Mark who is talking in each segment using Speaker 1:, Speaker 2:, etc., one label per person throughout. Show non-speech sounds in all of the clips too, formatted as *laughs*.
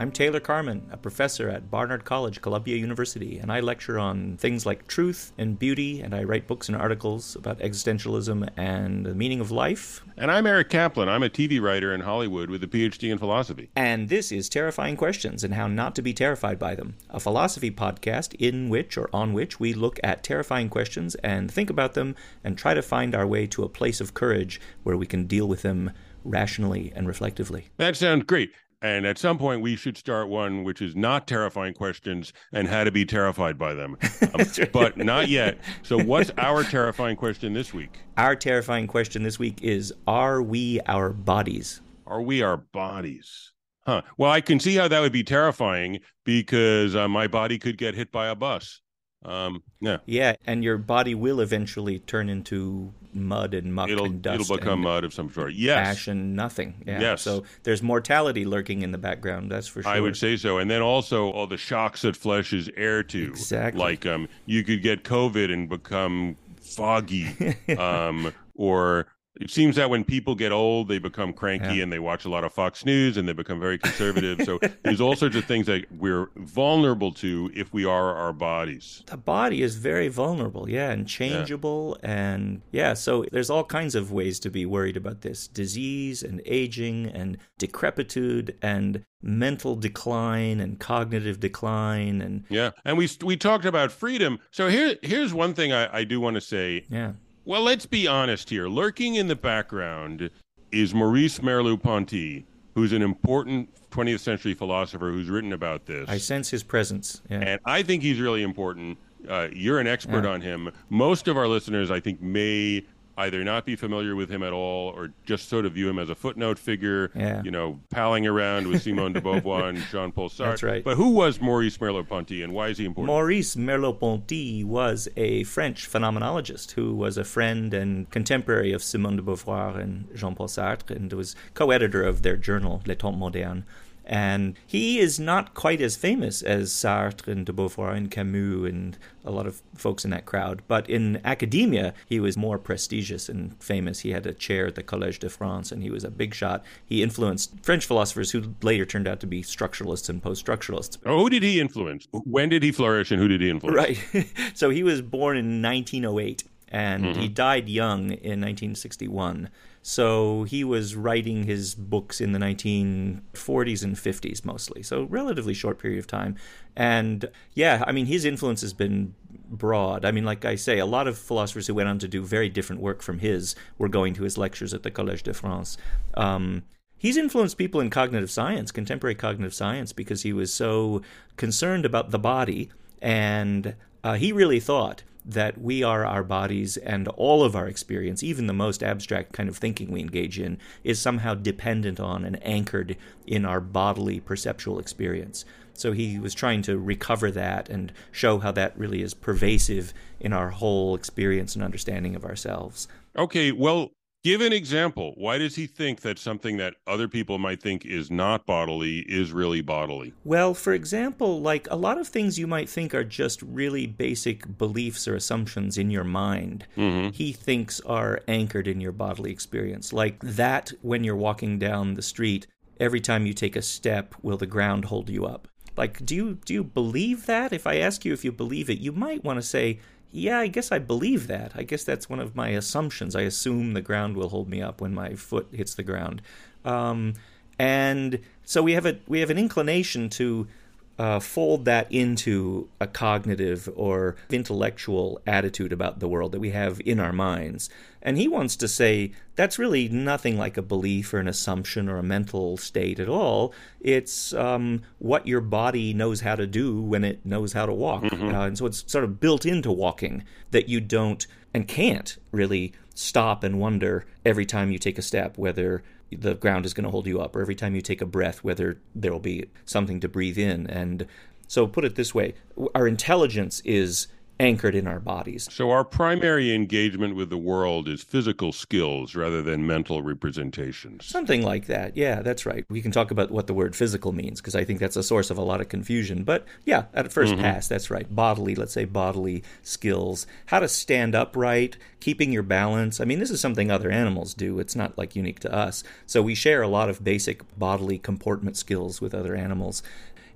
Speaker 1: I'm Taylor Carman, a professor at Barnard College, Columbia University, and I lecture on things like truth and beauty, and I write books and articles about existentialism and the meaning of life.
Speaker 2: And I'm Eric Kaplan. I'm a TV writer in Hollywood with a PhD in philosophy.
Speaker 1: And this is Terrifying Questions and How Not to Be Terrified by Them, a philosophy podcast in which or on which we look at terrifying questions and think about them and try to find our way to a place of courage where we can deal with them rationally and reflectively.
Speaker 2: That sounds great. And at some point, we should start one which is not terrifying questions and how to be terrified by them. *laughs* Um, but not yet. So, what's our terrifying question this week?
Speaker 1: Our terrifying question this week is Are we our bodies?
Speaker 2: Are we our bodies? Huh. Well, I can see how that would be terrifying because uh, my body could get hit by a bus. Um, yeah.
Speaker 1: Yeah, and your body will eventually turn into mud and muck
Speaker 2: it'll,
Speaker 1: and dust.
Speaker 2: It'll become mud of some sort. Yes.
Speaker 1: Ash and nothing. Yeah.
Speaker 2: Yes.
Speaker 1: So there's mortality lurking in the background. That's for sure.
Speaker 2: I would say so. And then also all the shocks that flesh is heir to.
Speaker 1: Exactly.
Speaker 2: Like um, you could get COVID and become foggy, *laughs* um, or it seems that when people get old, they become cranky
Speaker 1: Yeah.
Speaker 2: and they watch a lot of Fox News and they become very conservative. so *laughs* there's all sorts of things that we're vulnerable to if we are our bodies.
Speaker 1: the body is very vulnerable, yeah, and changeable, and yeah. So there's all kinds of ways to be worried about this: disease and aging and decrepitude and mental decline and cognitive decline and
Speaker 2: Yeah, and we we talked about freedom. So here here's one thing I, I do want to say.
Speaker 1: yeah.
Speaker 2: Well, let's be honest here. Lurking in the background is Maurice Merleau-Ponty, who's an important 20th century philosopher who's written about this.
Speaker 1: I sense his presence. Yeah.
Speaker 2: and I think he's really important. Uh, you're an expert
Speaker 1: Yeah.
Speaker 2: on him. Most of our listeners, I think, may either not be familiar with him at all or just sort of view him as a footnote figure,
Speaker 1: Yeah.
Speaker 2: you know, palling around with Simone de Beauvoir and Jean Paul Sartre. *laughs*
Speaker 1: That's right.
Speaker 2: But who was Maurice Merleau-Ponty and why is he important?
Speaker 1: Maurice Merleau-Ponty was a French phenomenologist who was a friend and contemporary of Simone de Beauvoir and Jean-Paul Sartre and was co-editor of their journal, Les Temps Modernes. And he is not quite as famous as Sartre and de Beauvoir and Camus and a lot of folks in that crowd. But in academia, he was more prestigious and famous. He had a chair at the Collège de France and he was a big shot. He influenced French philosophers who later turned out to be structuralists and post-structuralists.
Speaker 2: Oh, who did he influence? When did he flourish and who did he influence?
Speaker 1: Right. *laughs* so he was born in 1908 and
Speaker 2: Mm-hmm.
Speaker 1: he died young in 1961. So he was writing his books in the 1940s and 50s mostly. So relatively short period of time. And yeah, I mean his influence has been broad. I mean like I say a lot of philosophers who went on to do very different work from his were going to his lectures at the Collège de France. Um, He's influenced people in cognitive science, contemporary cognitive science, because he was so concerned about the body. And uh, he really thought that we are our bodies and all of our experience, even the most abstract kind of thinking we engage in, is somehow dependent on and anchored in our bodily perceptual experience. So he was trying to recover that and show how that really is pervasive in our whole experience and understanding of ourselves.
Speaker 2: Okay, well, give an example. Why does he think that something that other people might think is not bodily is really bodily?
Speaker 1: Well, for example, like a lot of things you might think are just really basic beliefs or assumptions in your mind, mm-hmm. he thinks are anchored in your bodily experience. Like that when you're walking down the street, every time you take a step, will the ground hold you up? Like, do you do you believe that? If I ask you if you believe it, you might want to say, yeah, I guess I believe that. I guess that's one of my assumptions. I assume the ground will hold me up when my foot hits the ground. Um, and so we have a we have an inclination to uh, fold that into a cognitive or intellectual attitude about the world that we have in our minds. And he wants to say that's really nothing like a belief or an assumption or a mental state at all. It's um, what your body knows how to do when it knows how to walk. Uh, and so it's sort of built into walking that you don't and can't really stop and wonder every time you take a step whether the ground is going to hold you up, or every time you take a breath, whether there will be something to breathe in. And so, put it this way our intelligence is anchored in our bodies.
Speaker 2: So our primary engagement with the world is physical skills rather than mental representations.
Speaker 1: Something like that. Yeah, that's right. We can talk about what the word physical means because I think that's a source of a lot of confusion. But yeah, at 1st mm-hmm. pass, that's right. Bodily, let's say bodily skills, how to stand upright, keeping your balance. I mean, this is something other animals do. It's not like unique to us. So we share a lot of basic bodily comportment skills with other animals.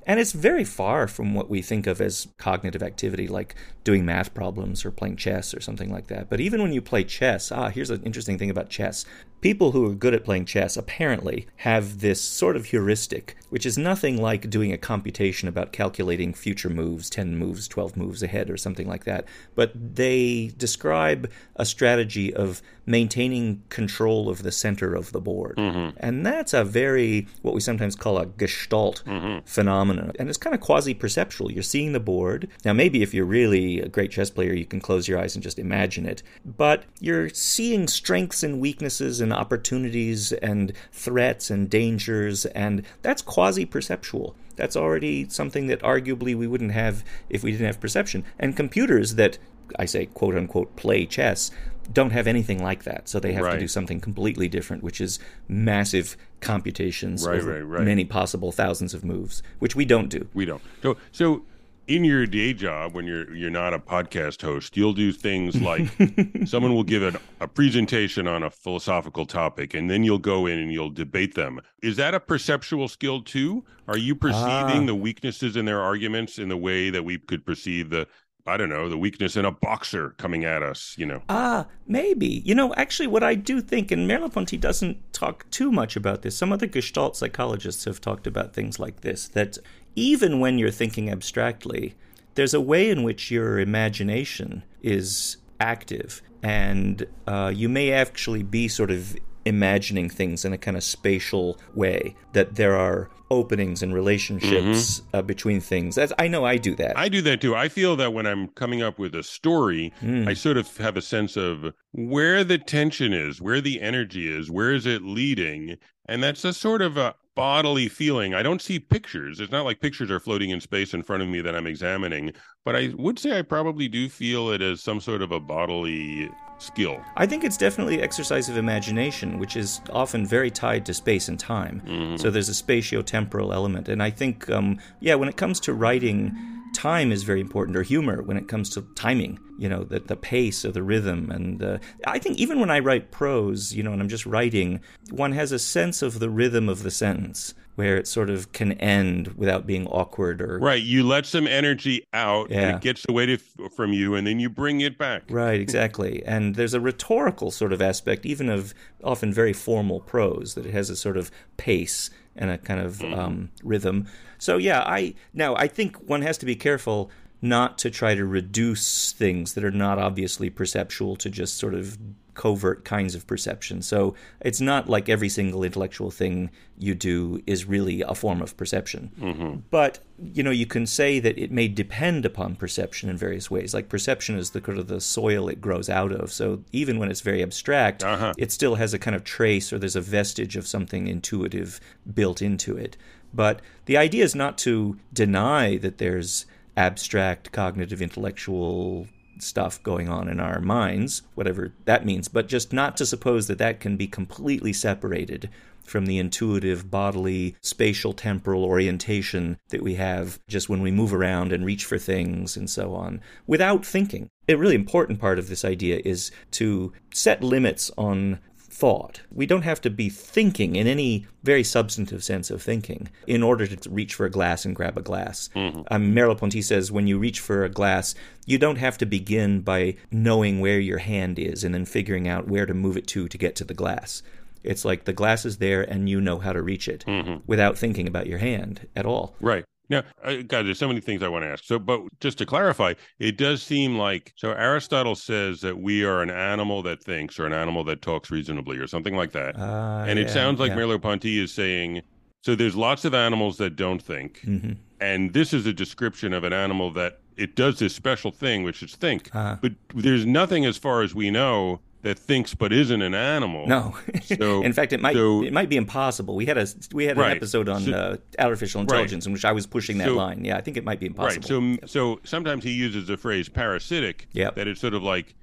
Speaker 1: And it's very far from what we think of as cognitive activity, like doing math problems or playing chess or something like that. But even when you play chess, ah, here's an interesting thing about chess people who are good at playing chess apparently have this sort of heuristic, which is nothing like doing a computation about calculating future moves, 10 moves, 12 moves ahead, or something like that. But they describe a strategy of maintaining control of the center of the board. Mm-hmm. And that's a very, what we sometimes call a gestalt mm-hmm. phenomenon. And it's kind of quasi perceptual. You're seeing the board. Now, maybe if you're really a great chess player, you can close your eyes and just imagine it. But you're seeing strengths and weaknesses and opportunities and threats and dangers, and that's quasi perceptual. That's already something that arguably we wouldn't have if we didn't have perception. And computers that, I say, quote unquote, play chess, don't have anything like that. So they have right. to do something completely different, which is massive computations right, over right, many possible thousands of moves, which we don't do.
Speaker 2: We don't. So, so in your day job when you're you're not a podcast host you'll do things like *laughs* someone will give a, a presentation on a philosophical topic and then you'll go in and you'll debate them is that a perceptual skill too are you perceiving uh, the weaknesses in their arguments in the way that we could perceive the I don't know, the weakness in a boxer coming at us, you know.
Speaker 1: Ah, maybe. You know, actually, what I do think, and Merleau-Ponty doesn't talk too much about this, some other Gestalt psychologists have talked about things like this, that even when you're thinking abstractly, there's a way in which your imagination is active, and uh, you may actually be sort of imagining things in a kind of spatial way that there are openings and relationships mm-hmm. uh, between things That's, i know i do that
Speaker 2: i do that too i feel that when i'm coming up with a story mm. i sort of have a sense of where the tension is where the energy is where is it leading and that's a sort of a bodily feeling. I don't see pictures. It's not like pictures are floating in space in front of me that I'm examining, but I would say I probably do feel it as some sort of a bodily skill.
Speaker 1: I think it's definitely exercise of imagination, which is often very tied to space and time. Mm-hmm. So there's a spatio-temporal element, and I think, um, yeah, when it comes to writing time is very important, or humor when it comes to timing. You know, the the pace or the rhythm, and uh, I think even when I write prose, you know, and I'm just writing, one has a sense of the rhythm of the sentence where it sort of can end without being awkward or
Speaker 2: right you let some energy out yeah. and it gets away to, from you and then you bring it back
Speaker 1: right exactly *laughs* and there's a rhetorical sort of aspect even of often very formal prose that it has a sort of pace and a kind of mm-hmm. um, rhythm. So yeah, I now I think one has to be careful not to try to reduce things that are not obviously perceptual to just sort of covert kinds of perception. So it's not like every single intellectual thing you do is really a form of perception. Mm-hmm. But you know, you can say that it may depend upon perception in various ways. Like perception is the kind of the soil it grows out of. So even when it's very abstract, uh-huh. it still has a kind of trace or there's a vestige of something intuitive built into it. But the idea is not to deny that there's abstract cognitive intellectual stuff going on in our minds, whatever that means, but just not to suppose that that can be completely separated from the intuitive bodily spatial temporal orientation that we have just when we move around and reach for things and so on without thinking. A really important part of this idea is to set limits on thought. We don't have to be thinking in any very substantive sense of thinking in order to reach for a glass and grab a glass. Mm-hmm. Um, Merleau-Ponty says when you reach for a glass, you don't have to begin by knowing where your hand is and then figuring out where to move it to to get to the glass. It's like the glass is there and you know how to reach it mm-hmm. without thinking about your hand at all.
Speaker 2: Right. Now, uh, God, there's so many things I want to ask. So, but just to clarify, it does seem like so Aristotle says that we are an animal that thinks or an animal that talks reasonably or something like that. Uh, and it sounds like yeah. Merleau-Ponty is saying so there's lots of animals that don't think. Mm-hmm. And this is a description of an animal that it does this special thing, which is think. Uh-huh. But there's nothing, as far as we know, that thinks but isn't an animal.
Speaker 1: No. So, *laughs* in fact, it might so, it might be impossible. We had a we had an right. episode on so, uh, artificial intelligence right. in which I was pushing that so, line. Yeah, I think it might be impossible.
Speaker 2: Right. So so sometimes he uses the phrase parasitic.
Speaker 1: Yeah.
Speaker 2: That it's sort of like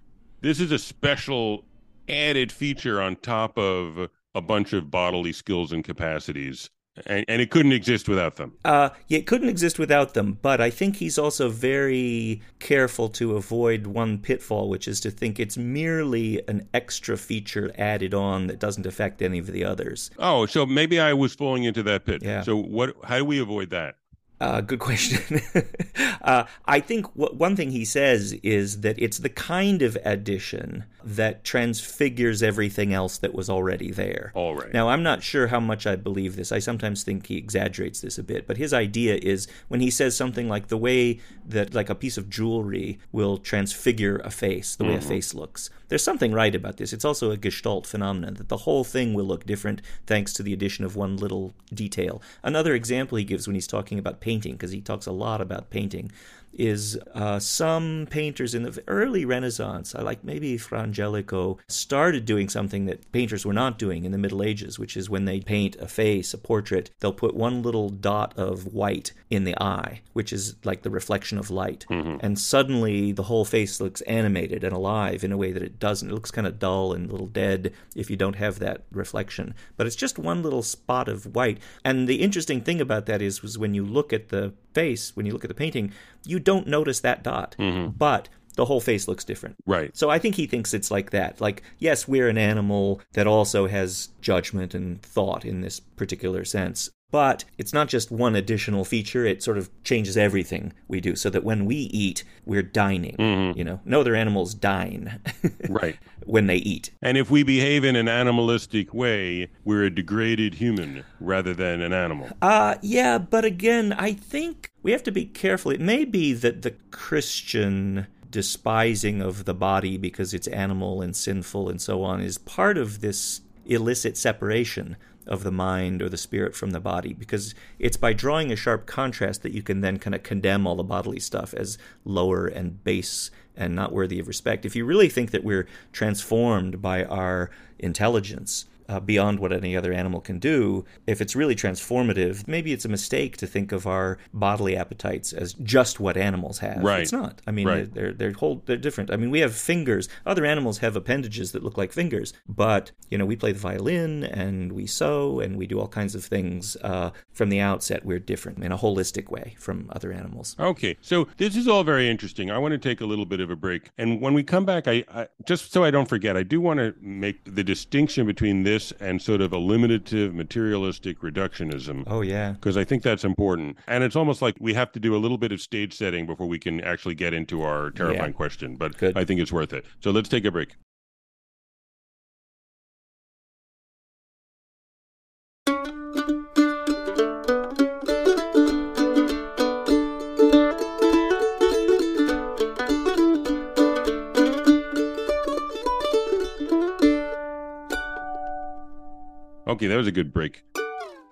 Speaker 2: this is a special added feature on top of a bunch of bodily skills and capacities and, and, it couldn't exist without them.
Speaker 1: Uh, yeah, it couldn't exist without them. But I think he's also very careful to avoid one pitfall, which is to think it's merely an extra feature added on that doesn't affect any of the others.
Speaker 2: Oh, so maybe I was falling into that pit. Yeah. So what? How do we avoid that?
Speaker 1: Uh, good question. *laughs* uh, I think w- one thing he says is that it's the kind of addition that transfigures everything else that was already there.
Speaker 2: All right.
Speaker 1: Now, I'm not sure how much I believe this. I sometimes think he exaggerates this a bit, but his idea is when he says something like the way that, like a piece of jewelry will transfigure a face, the way mm-hmm. a face looks. There's something right about this. It's also a gestalt phenomenon that the whole thing will look different thanks to the addition of one little detail. Another example he gives when he's talking about painting, because he talks a lot about painting, is uh, some painters in the early Renaissance, I like maybe Fra Angelico, started doing something that painters were not doing in the Middle Ages, which is when they paint a face, a portrait, they'll put one little dot of white in the eye, which is like the reflection of light. Mm-hmm. And suddenly the whole face looks animated and alive in a way that it doesn't. It looks kind of dull and a little dead if you don't have that reflection. But it's just one little spot of white. And the interesting thing about that is was when you look at the face, when you look at the painting, you don't notice that dot. Mm-hmm. But the whole face looks different.
Speaker 2: Right.
Speaker 1: So I think he thinks it's like that. Like, yes, we're an animal that also has judgment and thought in this particular sense. But it's not just one additional feature, it sort of changes everything we do so that when we eat, we're dining. Mm-hmm. You know, no other animals dine. *laughs*
Speaker 2: right.
Speaker 1: When they eat.
Speaker 2: And if we behave in an animalistic way, we're a degraded human rather than an animal.
Speaker 1: Uh yeah, but again, I think we have to be careful. It may be that the Christian despising of the body because it's animal and sinful and so on is part of this illicit separation of the mind or the spirit from the body because it's by drawing a sharp contrast that you can then kind of condemn all the bodily stuff as lower and base and not worthy of respect. If you really think that we're transformed by our intelligence, uh, beyond what any other animal can do, if it's really transformative, maybe it's a mistake to think of our bodily appetites as just what animals have.
Speaker 2: Right.
Speaker 1: It's not. I mean, right. they're they're whole they're different. I mean, we have fingers. Other animals have appendages that look like fingers, but you know, we play the violin and we sew and we do all kinds of things. Uh, from the outset, we're different in a holistic way from other animals.
Speaker 2: Okay, so this is all very interesting. I want to take a little bit of a break, and when we come back, I, I just so I don't forget, I do want to make the distinction between this this and sort of eliminative materialistic reductionism.
Speaker 1: Oh, yeah.
Speaker 2: Because I think that's important. And it's almost like we have to do a little bit of stage setting before we can actually get into our terrifying yeah. question. But Good. I think it's worth it. So let's take a break. Okay, that was a good break.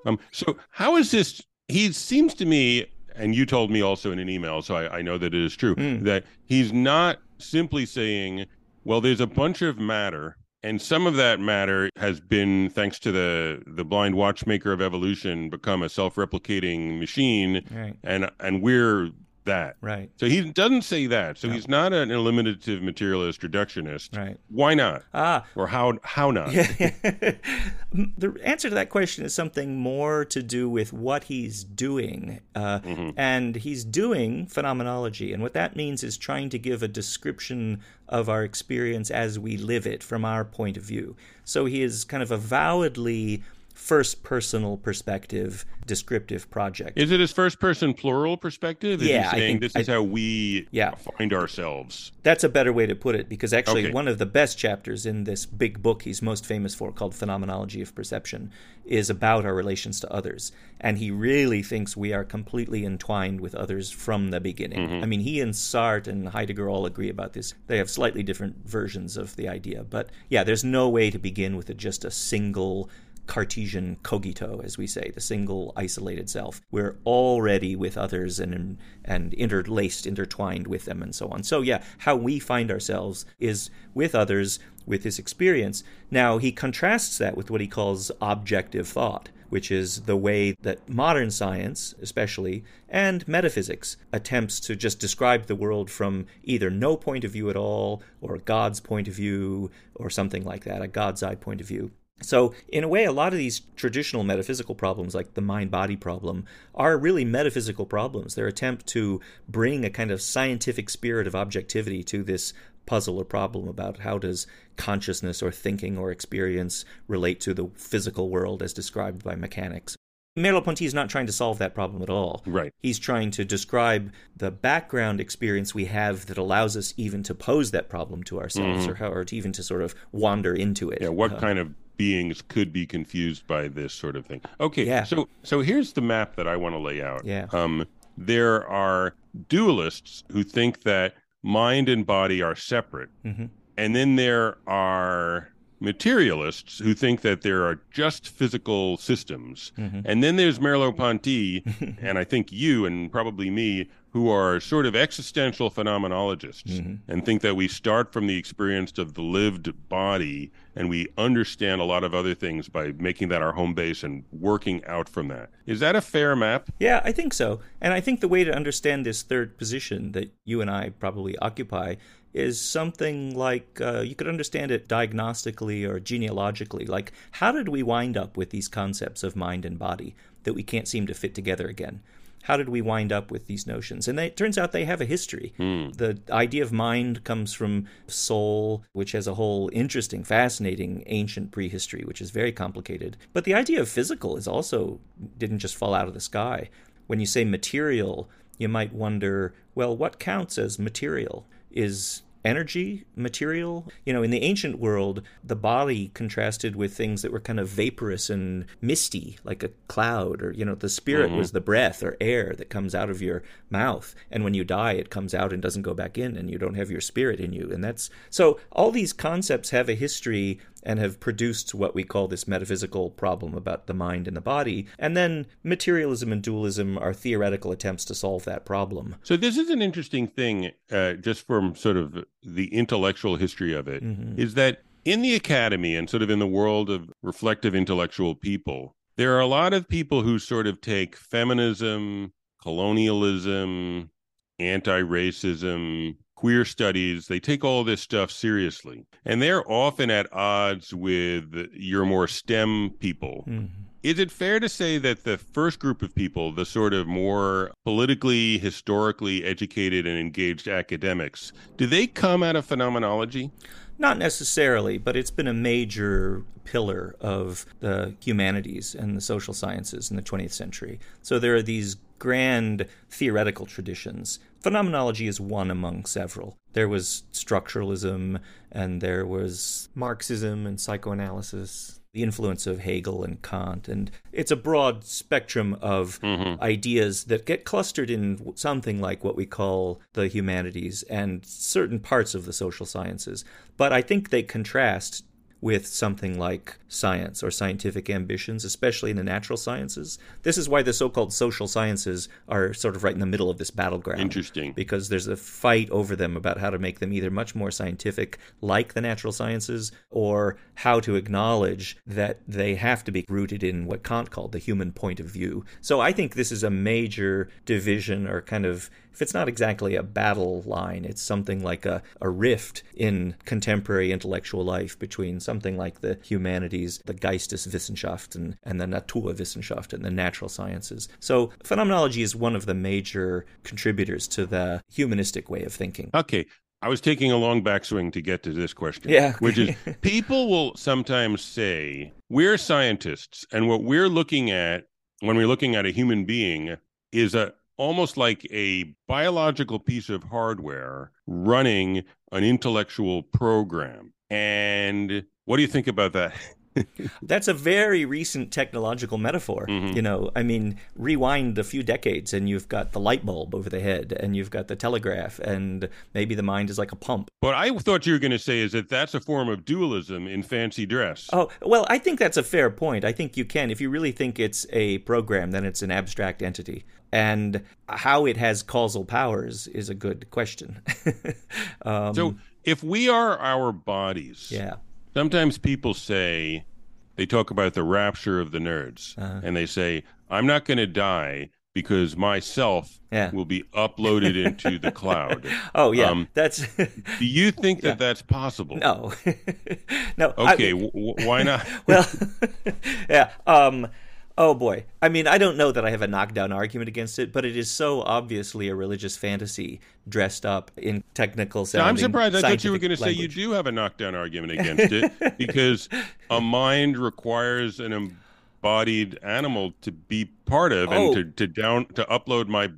Speaker 2: Um, so how is this? He seems to me, and you told me also in an email, so I, I know that it is true mm. that he's not simply saying, "Well, there's a bunch of matter." And some of that matter has been, thanks to the the blind watchmaker of evolution, become a self-replicating machine, right. and and we're that.
Speaker 1: Right.
Speaker 2: So he doesn't say that. So no. he's not an eliminative materialist reductionist.
Speaker 1: Right.
Speaker 2: Why not? Ah. Or how how not? *laughs*
Speaker 1: the answer to that question is something more to do with what he's doing. Uh, mm-hmm. And he's doing phenomenology. And what that means is trying to give a description of our experience as we live it from our point of view. So he is kind of avowedly first personal perspective descriptive project.
Speaker 2: Is it his first person plural perspective? Is
Speaker 1: yeah,
Speaker 2: saying
Speaker 1: think,
Speaker 2: this is I, how we yeah. find ourselves.
Speaker 1: That's a better way to put it because actually okay. one of the best chapters in this big book he's most famous for called Phenomenology of Perception is about our relations to others. And he really thinks we are completely entwined with others from the beginning. Mm-hmm. I mean, he and Sartre and Heidegger all agree about this. They have slightly different versions of the idea, but yeah, there's no way to begin with a, just a single Cartesian cogito, as we say, the single isolated self. We're already with others and and interlaced, intertwined with them, and so on. So yeah, how we find ourselves is with others, with this experience. Now he contrasts that with what he calls objective thought which is the way that modern science, especially, and metaphysics attempts to just describe the world from either no point of view at all, or God's point of view, or something like that, a God's eye point of view. So, in a way, a lot of these traditional metaphysical problems, like the mind body problem, are really metaphysical problems. Their attempt to bring a kind of scientific spirit of objectivity to this puzzle or problem about how does consciousness or thinking or experience relate to the physical world as described by mechanics. Merleau-Ponty is not trying to solve that problem at all.
Speaker 2: Right.
Speaker 1: He's trying to describe the background experience we have that allows us even to pose that problem to ourselves, mm-hmm. or, how, or to even to sort of wander into it.
Speaker 2: Yeah. What uh, kind of beings could be confused by this sort of thing? Okay. Yeah. So so here's the map that I want to lay out.
Speaker 1: Yeah.
Speaker 2: Um, there are dualists who think that mind and body are separate. Mm-hmm. And then there are materialists who think that there are just physical systems. Mm-hmm. And then there's Merleau-Ponty, *laughs* and I think you and probably me, who are sort of existential phenomenologists mm-hmm. and think that we start from the experience of the lived body and we understand a lot of other things by making that our home base and working out from that. Is that a fair map?
Speaker 1: Yeah, I think so. And I think the way to understand this third position that you and I probably occupy is something like uh, you could understand it diagnostically or genealogically. Like, how did we wind up with these concepts of mind and body that we can't seem to fit together again? How did we wind up with these notions? And they, it turns out they have a history. Mm. The idea of mind comes from soul, which has a whole interesting, fascinating ancient prehistory, which is very complicated. But the idea of physical is also didn't just fall out of the sky. When you say material, you might wonder, well, what counts as material? Is energy material. You know, in the ancient world, the body contrasted with things that were kind of vaporous and misty, like a cloud, or, you know, the spirit mm-hmm. was the breath or air that comes out of your mouth. And when you die, it comes out and doesn't go back in, and you don't have your spirit in you. And that's so all these concepts have a history and have produced what we call this metaphysical problem about the mind and the body. And then materialism and dualism are theoretical attempts to solve that problem.
Speaker 2: So, this is an interesting thing, uh, just from sort of the intellectual history of it, mm-hmm. is that in the academy and sort of in the world of reflective intellectual people, there are a lot of people who sort of take feminism, colonialism, anti racism, queer studies, they take all this stuff seriously. And they're often at odds with your more STEM people. Mm-hmm. Is it fair to say that the first group of people, the sort of more politically, historically educated and engaged academics, do they come out of phenomenology?
Speaker 1: Not necessarily, but it's been a major pillar of the humanities and the social sciences in the 20th century. So there are these grand theoretical traditions. Phenomenology is one among several. There was structuralism, and there was Marxism and psychoanalysis, the influence of Hegel and Kant. And it's a broad spectrum of mm-hmm. ideas that get clustered in something like what we call the humanities and certain parts of the social sciences. But I think they contrast with something like science or scientific ambitions, especially in the natural sciences. This is why the so called social sciences are sort of right in the middle of this battleground.
Speaker 2: Interesting.
Speaker 1: Because there's a fight over them about how to make them either much more scientific, like the natural sciences, or how to acknowledge that they have to be rooted in what Kant called the human point of view. So I think this is a major division or kind of if it's not exactly a battle line, it's something like a, a rift in contemporary intellectual life between something like the humanities, the Geisteswissenschaft, and, and the Naturwissenschaft, and the natural sciences. So phenomenology is one of the major contributors to the humanistic way of thinking.
Speaker 2: Okay. I was taking a long backswing to get to this question.
Speaker 1: Yeah.
Speaker 2: which is *laughs* people will sometimes say, we're scientists, and what we're looking at when we're looking at a human being is a almost like a biological piece of hardware running an intellectual program. And what do you think about that? *laughs*
Speaker 1: That's a very recent technological metaphor. Mm-hmm. You know, I mean, rewind a few decades and you've got the light bulb over the head and you've got the telegraph and maybe the mind is like a pump.
Speaker 2: What I thought you were going to say is that that's a form of dualism in fancy dress.
Speaker 1: Oh, well, I think that's a fair point. I think you can. If you really think it's a program, then it's an abstract entity. And how it has causal powers is a good question. *laughs*
Speaker 2: um, so if we are our bodies.
Speaker 1: Yeah
Speaker 2: Sometimes people say they talk about the rapture of the nerds, uh-huh. and they say, "I'm not going to die." Because myself yeah. will be uploaded into the *laughs* cloud.
Speaker 1: Oh yeah, um, that's. *laughs*
Speaker 2: do you think that yeah. that's possible?
Speaker 1: No, *laughs* no.
Speaker 2: Okay, I w- why not?
Speaker 1: well, yeah. Um, Oh boy. I mean, I don't know that I have a knockdown argument against it, but it is so obviously a religious fantasy dressed up in technical sounding.
Speaker 2: I'm surprised. I thought you were going to say you do have a knockdown argument *laughs* against it because a mind requires an embodied animal to be part of oh. and to, to down to upload my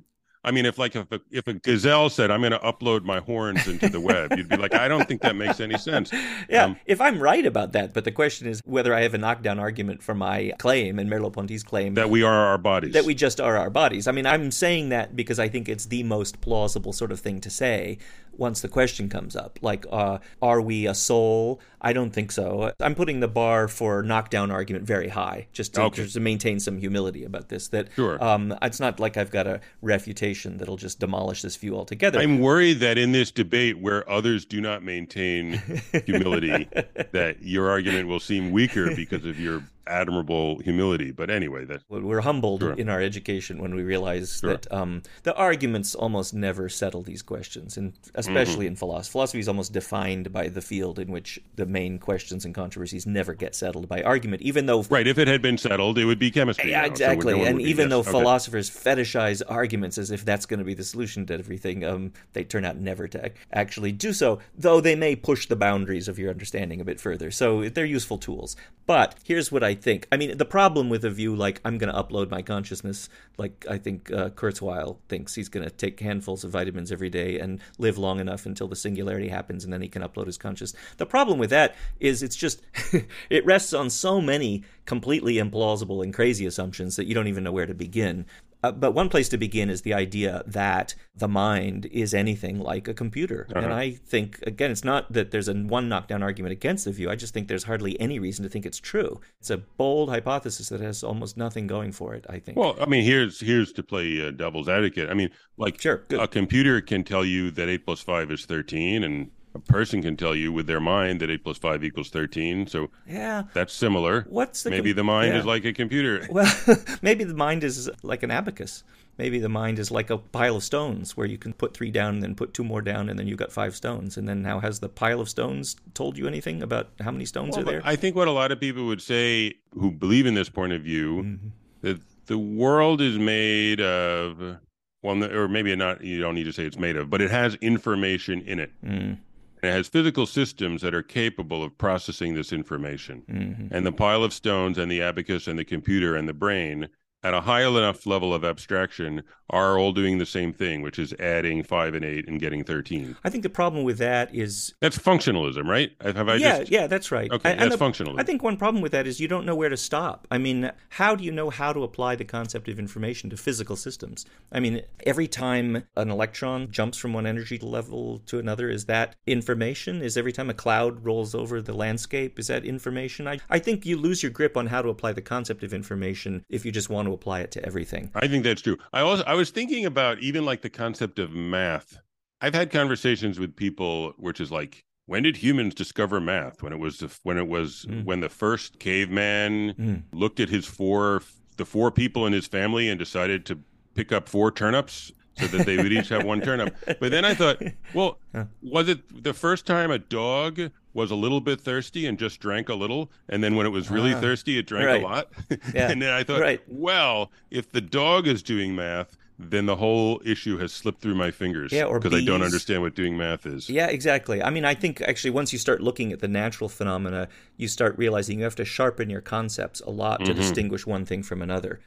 Speaker 2: I mean, if like if a, if a gazelle said, "I'm going to upload my horns into the web," you'd be like, "I don't think that makes any sense." *laughs*
Speaker 1: Yeah, um, if I'm right about that, but the question is whether I have a knockdown argument for my claim and Merleau-Ponty's claim
Speaker 2: that we are our bodies,
Speaker 1: that we just are our bodies. I mean, I'm saying that because I think it's the most plausible sort of thing to say once the question comes up. Like, uh, are we a soul? I don't think so. I'm putting the bar for knockdown argument very high, just to, okay. just to maintain some humility about this. That
Speaker 2: sure.
Speaker 1: um, it's not like I've got a refutation that'll just demolish this view altogether.
Speaker 2: I'm worried that in this debate where others do not maintain humility, *laughs* that your argument will seem weaker because of your admirable humility. But anyway, that
Speaker 1: we're humbled sure. in our education when we realize sure. that um, the arguments almost never settle these questions, and especially mm-hmm. in philosophy. Philosophy is almost defined by the field in which the main questions and controversies never get settled by argument, even though
Speaker 2: right. If it had been settled, it would be chemistry.
Speaker 1: Yeah,
Speaker 2: now,
Speaker 1: exactly.
Speaker 2: So
Speaker 1: and even though philosophers fetishize arguments as if that's going to be the solution to everything, um, they turn out never to actually do so. Though they may push the boundaries of your understanding a bit further, so they're useful tools. But here's what I think. I mean, the problem with a view like I'm going to upload my consciousness, like I think uh, Kurzweil thinks he's going to take handfuls of vitamins every day and live long enough until the singularity happens, and then he can upload his conscious. The problem with that is it's just *laughs* it rests on so many completely implausible and crazy assumptions that you don't even know where to begin. Uh, but one place to begin is the idea that the mind is anything like a computer. Uh-huh. And I think, again, it's not that there's a one knockdown argument against the view. I just think there's hardly any reason to think it's true. It's a bold hypothesis that has almost nothing going for it, I think.
Speaker 2: Well, I mean, here's here's to play uh, devil's advocate. I mean, like
Speaker 1: sure,
Speaker 2: a computer can tell you that 8 plus 5 is 13 and a person can tell you with their mind that eight plus five equals thirteen. So
Speaker 1: yeah,
Speaker 2: that's similar.
Speaker 1: What's the
Speaker 2: maybe com- the mind yeah. is like a computer? *laughs*
Speaker 1: Well, *laughs* maybe the mind is like an abacus. Maybe the mind is like a pile of stones where you can put three down and then put two more down and then you've got five stones. And then now has the pile of stones told you anything about how many stones well, are there?
Speaker 2: I think what a lot of people would say who believe in this point of view mm-hmm. that the world is made of well, or maybe not. You don't need to say it's made of, but it has information in it. Mm and it has physical systems that are capable of processing this information. Mm-hmm. And the pile of stones and the abacus and the computer and the brain at a high enough level of abstraction are all doing the same thing, which is adding five and eight and getting 13.
Speaker 1: I think the problem with that is.
Speaker 2: That's functionalism, right?
Speaker 1: Have I yeah, just... yeah, that's right.
Speaker 2: Okay, and, that's the, functionalism.
Speaker 1: I think one problem with that is you don't know where to stop. I mean, how do you know how to apply the concept of information to physical systems? I mean, every time an electron jumps from one energy level to another, is that information? Is every time a cloud rolls over the landscape, is that information? I, I think you lose your grip on how to apply the concept of information if you just want to apply it to everything.
Speaker 2: I think that's true. I also I was thinking about even like the concept of math. I've had conversations with people which is like when did humans discover math? When it was when it was mm. when the first caveman mm. looked at his four the four people in his family and decided to pick up four turnips so that they would each have one turnip. But then I thought, well, *laughs* was it the first time a dog was a little bit thirsty and just drank a little, and then when it was really uh, thirsty, it drank right. a lot? *laughs* Yeah. and then I thought, right. well, if the dog is doing math, then the whole issue has slipped through my fingers.
Speaker 1: Yeah,
Speaker 2: because I don't understand what doing math is.
Speaker 1: Yeah, exactly. I mean, I think actually once you start looking at the natural phenomena, you start realizing you have to sharpen your concepts a lot to mm-hmm. distinguish one thing from another.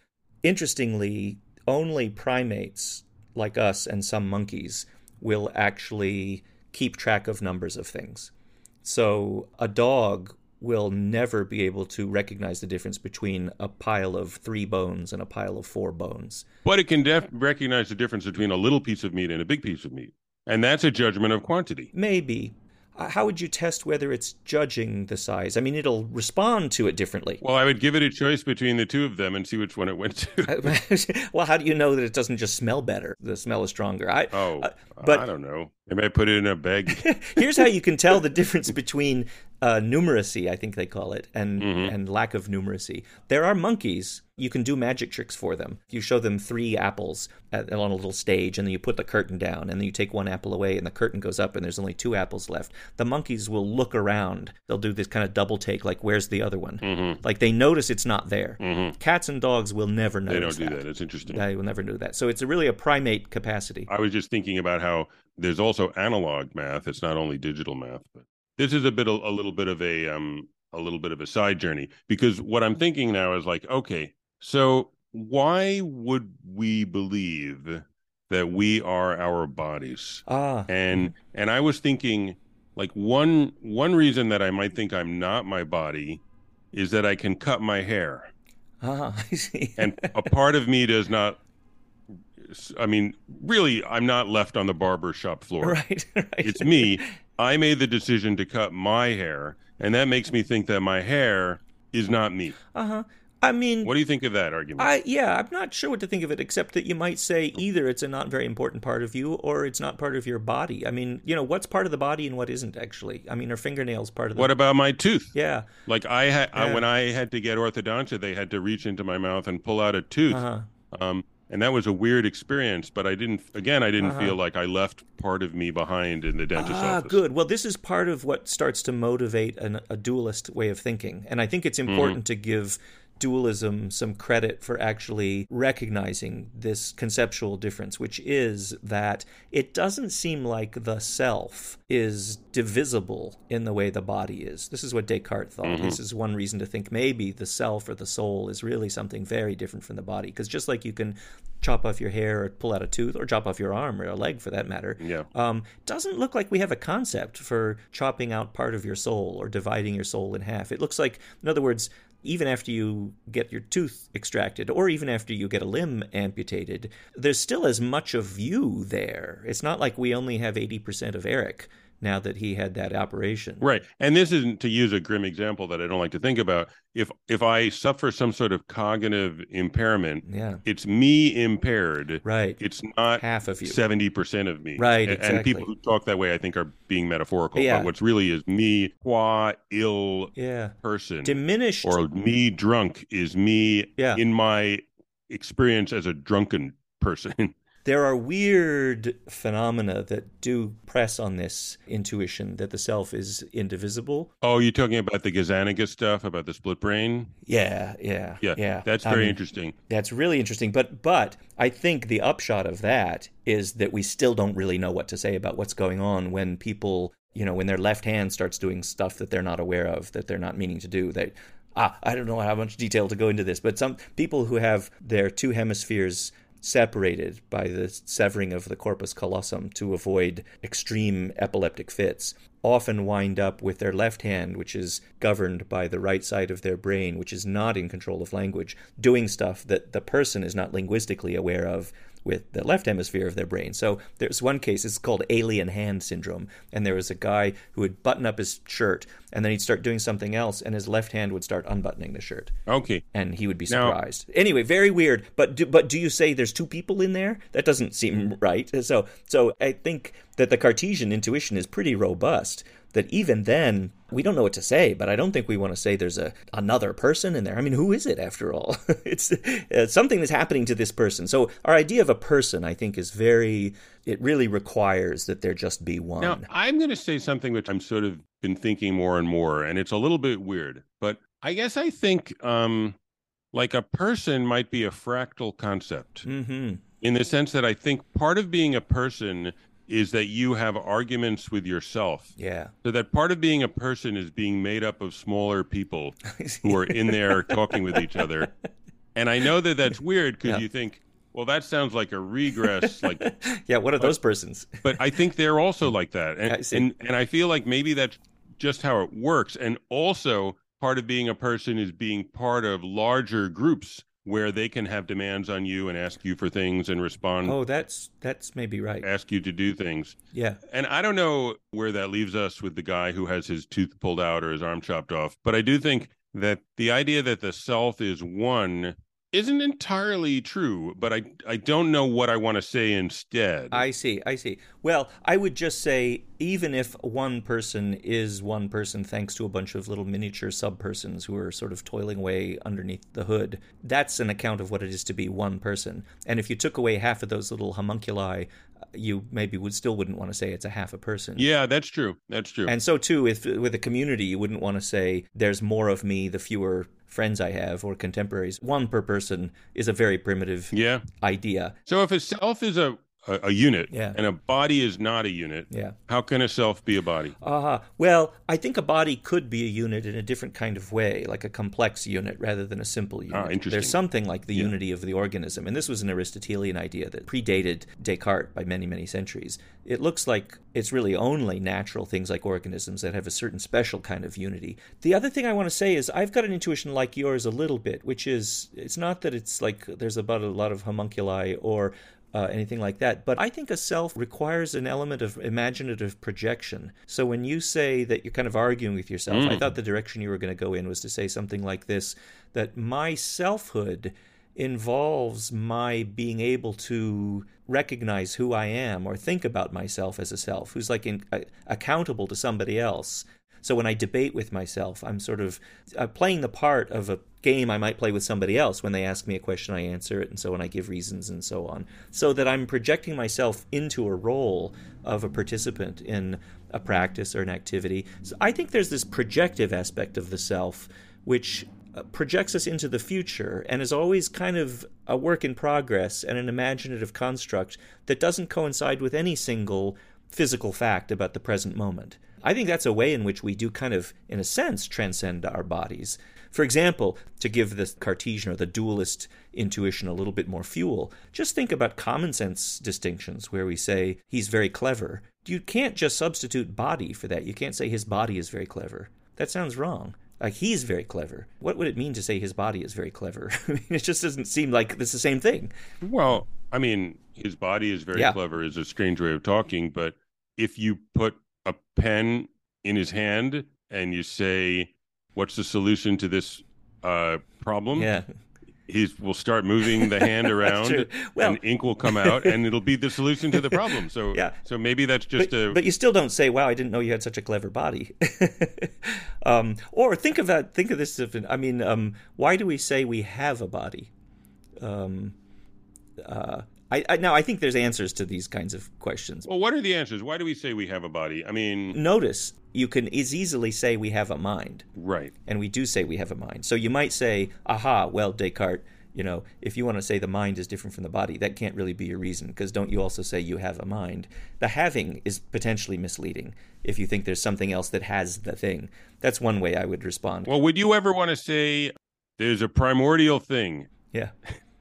Speaker 1: Interestingly, only primates like us and some monkeys will actually keep track of numbers of things. So a dog will never be able to recognize the difference between a pile of three bones and a pile of four bones.
Speaker 2: But it can def- recognize the difference between a little piece of meat and a big piece of meat. And that's a judgment of quantity.
Speaker 1: Maybe. Uh, how would you test whether it's judging the size? I mean, it'll respond to it differently.
Speaker 2: Well, I would give it a choice between the two of them and see which one it went
Speaker 1: to. *laughs* well, how do you know that it doesn't just smell better? The smell is stronger. I,
Speaker 2: oh, uh, but I don't know. Maybe I put it in a bag. *laughs*
Speaker 1: here's how you can tell the difference between uh, numeracy, I think they call it, and mm-hmm. and lack of numeracy. There are monkeys. You can do magic tricks for them. You show them three apples at, on a little stage, and then you put the curtain down, and then you take one apple away, and the curtain goes up, and there's only two apples left. The monkeys will look around. They'll do this kind of double take, like where's the other one? Mm-hmm. Like they notice it's not there. Mm-hmm. Cats and dogs will never notice.
Speaker 2: They don't
Speaker 1: do that.
Speaker 2: that. It's interesting.
Speaker 1: They will never do that. So it's really a primate capacity.
Speaker 2: I was just thinking about how there's also analog math. It's not only digital math, but this is a bit a, a little bit of a um a little bit of a side journey because what I'm thinking now is like, okay, so why would we believe that we are our bodies?
Speaker 1: Ah.
Speaker 2: And and I was thinking like one one reason that I might think I'm not my body is that I can cut my hair.
Speaker 1: Ah, *laughs* I see.
Speaker 2: and a part of me does not I mean, really, I'm not left on the barber shop floor. *laughs*
Speaker 1: Right, *laughs* right.
Speaker 2: It's me. I made the decision to cut my hair, and that makes me think that my hair is not me.
Speaker 1: Uh huh. I mean,
Speaker 2: what do you think of that argument?
Speaker 1: I yeah, I'm not sure what to think of it, except that you might say either it's a not very important part of you, or it's not part of your body. I mean, you know, what's part of the body and what isn't actually. I mean, are fingernails part of the?
Speaker 2: What about my tooth?
Speaker 1: Yeah,
Speaker 2: like I had yeah. when I had to get orthodontia, they had to reach into my mouth and pull out a tooth. Uh-huh. Um, and that was a weird experience but i didn't again i didn't uh-huh. feel like i left part of me behind in the dentist's office.
Speaker 1: ah,
Speaker 2: office
Speaker 1: good well this is part of what starts to motivate an, a dualist way of thinking and i think it's mm-hmm. important mm-hmm. to give dualism some credit for actually recognizing this conceptual difference, which is that it doesn't seem like the self is divisible in the way the body is. This is what Descartes thought. Mm-hmm. This is one reason to think maybe the self or the soul is really something very different from the body. Because just like you can chop off your hair or pull out a tooth or chop off your arm or a leg for that matter,
Speaker 2: yeah.
Speaker 1: um, doesn't look like we have a concept for chopping out part of your soul or dividing your soul in half. It looks like, in other words, even after you get your tooth extracted or even after you get a limb amputated, there's still as much of you there. It's not like we only have 80% of Eric now that he had that operation.
Speaker 2: Right. And this isn't to use a grim example that I don't like to think about. If if I suffer some sort of cognitive impairment,
Speaker 1: yeah.
Speaker 2: it's me impaired.
Speaker 1: Right.
Speaker 2: It's not
Speaker 1: half of you.
Speaker 2: 70% of me.
Speaker 1: Right.
Speaker 2: And,
Speaker 1: exactly.
Speaker 2: and people who talk that way I think are being metaphorical.
Speaker 1: Yeah.
Speaker 2: But what's really is me qua ill
Speaker 1: yeah.
Speaker 2: person.
Speaker 1: Diminished
Speaker 2: or me drunk is me
Speaker 1: yeah.
Speaker 2: in my experience as a drunken person. *laughs*
Speaker 1: There are weird phenomena that do press on this intuition that the self is indivisible.
Speaker 2: Oh, you're talking about the Gazzaniga stuff about the split brain?
Speaker 1: Yeah, yeah,
Speaker 2: yeah.
Speaker 1: yeah.
Speaker 2: That's very I mean, interesting.
Speaker 1: That's really interesting. But but I think the upshot of that is that we still don't really know what to say about what's going on when people you know when their left hand starts doing stuff that they're not aware of that they're not meaning to do that ah i don't know how much detail to go into this but some people who have their two hemispheres separated by the severing of the corpus callosum to avoid extreme epileptic fits often wind up with their left hand, which is governed by the right side of their brain, which is not in control of language, doing stuff that the person is not linguistically aware of with the left hemisphere of their brain. So there's one case, it's called alien hand syndrome. And there was a guy who would button up his shirt and then he'd start doing something else and his left hand would start unbuttoning the shirt.
Speaker 2: Okay.
Speaker 1: And he would be surprised. Now, anyway, very weird. But do, but do you say there's two people in there? That doesn't seem right. So so I think that the Cartesian intuition is pretty robust that even then we don't know what to say but i don't think we want to say there's a another person in there. I mean who is it after all? *laughs* It's uh, something that's happening to this person. So our idea of a person i think is very it really requires that there just be one.
Speaker 2: Now i'm going to say something which i'm sort of been thinking more and more and it's a little bit weird but i guess i think um like a person might be a fractal concept.
Speaker 1: Mm-hmm.
Speaker 2: in the sense that i think part of being a person is that you have arguments with yourself.
Speaker 1: Yeah.
Speaker 2: So that part of being a person is being made up of smaller people *laughs* who are in there talking with each other. And I know that that's weird because yeah. you think, well, that sounds like a regress. Like, *laughs*
Speaker 1: yeah, what are those persons? *laughs*
Speaker 2: but I think they're also like that, and, and and I feel like maybe that's just how it works. And also, part of being a person is being part of larger groups where they can have demands on you and ask you for things and respond.
Speaker 1: Oh, that's that's maybe right.
Speaker 2: Ask you to do things.
Speaker 1: Yeah.
Speaker 2: And I don't know where that leaves us with the guy who has his tooth pulled out or his arm chopped off, but I do think that the idea that the self is one isn't entirely true, but I I don't know what I want to say instead.
Speaker 1: I see, I see. Well, I would just say even if one person is one person thanks to a bunch of little miniature subpersons who are sort of toiling away underneath the hood, that's an account of what it is to be one person. And if you took away half of those little homunculi, you maybe would still wouldn't want to say it's a half a person.
Speaker 2: Yeah, that's true. That's true.
Speaker 1: And so too, if with a community, you wouldn't want to say there's more of me the fewer friends I have or contemporaries. One per person is a very primitive
Speaker 2: yeah.
Speaker 1: idea.
Speaker 2: So if a self is a a, a unit
Speaker 1: Yeah.
Speaker 2: and a body is not a unit,
Speaker 1: Yeah.
Speaker 2: how can a self be a body?
Speaker 1: Uh, well, I think a body could be a unit in a different kind of way, like a complex unit rather than a simple unit.
Speaker 2: Ah, interesting.
Speaker 1: There's something like the unity of the organism, and this was an Aristotelian idea that predated Descartes by many, many centuries. It looks like it's really only natural things like organisms that have a certain special kind of unity. The other thing I want to say is I've got an intuition like yours a little bit, which is it's not that it's like there's about a lot of homunculi or uh, anything like that. But I think a self requires an element of imaginative projection. So when you say that you're kind of arguing with yourself, I thought the direction you were going to go in was to say something like this that my selfhood involves my being able to recognize who I am or think about myself as a self who's like in, uh, accountable to somebody else. So when I debate with myself, I'm sort of uh, playing the part of a game I might play with somebody else. When they ask me a question, I answer it, and so on. I give reasons and so on. So that I'm projecting myself into a role of a participant in a practice or an activity. So I think there's this projective aspect of the self, which uh, projects us into the future and is always kind of a work in progress and an imaginative construct that doesn't coincide with any single physical fact about the present moment. I think that's a way in which we do kind of, in a sense, transcend our bodies. For example, to give the Cartesian or the dualist intuition a little bit more fuel, just think about common sense distinctions where we say he's very clever. You can't just substitute body for that. You can't say his body is very clever. That sounds wrong. Like he's very clever. What would it mean to say his body is very clever? *laughs* I mean, it just doesn't seem like it's the same thing.
Speaker 2: Well, I mean, his body is very
Speaker 1: Yeah.
Speaker 2: clever is a strange way of talking, but if you put a pen in his hand and you say, "What's the solution to this uh, problem?"
Speaker 1: Yeah.
Speaker 2: he will start moving the hand *laughs* around.
Speaker 1: Well-
Speaker 2: and ink will come out, and it'll be the solution to the *laughs* problem. So,
Speaker 1: Yeah.
Speaker 2: so maybe that's just
Speaker 1: but,
Speaker 2: a
Speaker 1: but you still don't say, "Wow, I didn't know you had such a clever body." *laughs* um, or think of that. Think of this. If, I mean, um, why do we say we have a body? Um, uh, I, I now I think there's answers to these kinds of questions.
Speaker 2: well. What are the answers? Why do we say we have a body? I mean,
Speaker 1: Notice you can as easily say we have a mind,
Speaker 2: right?
Speaker 1: and we do say we have a mind. So you might say, "Aha, well, Descartes." You know, if you want to say the mind is different from the body, that can't really be your reason, because don't you also say you have a mind? The having is potentially misleading if you think there's something else that has the thing. That's one way I would respond.
Speaker 2: Well, would you ever want to say there's a primordial thing,
Speaker 1: yeah.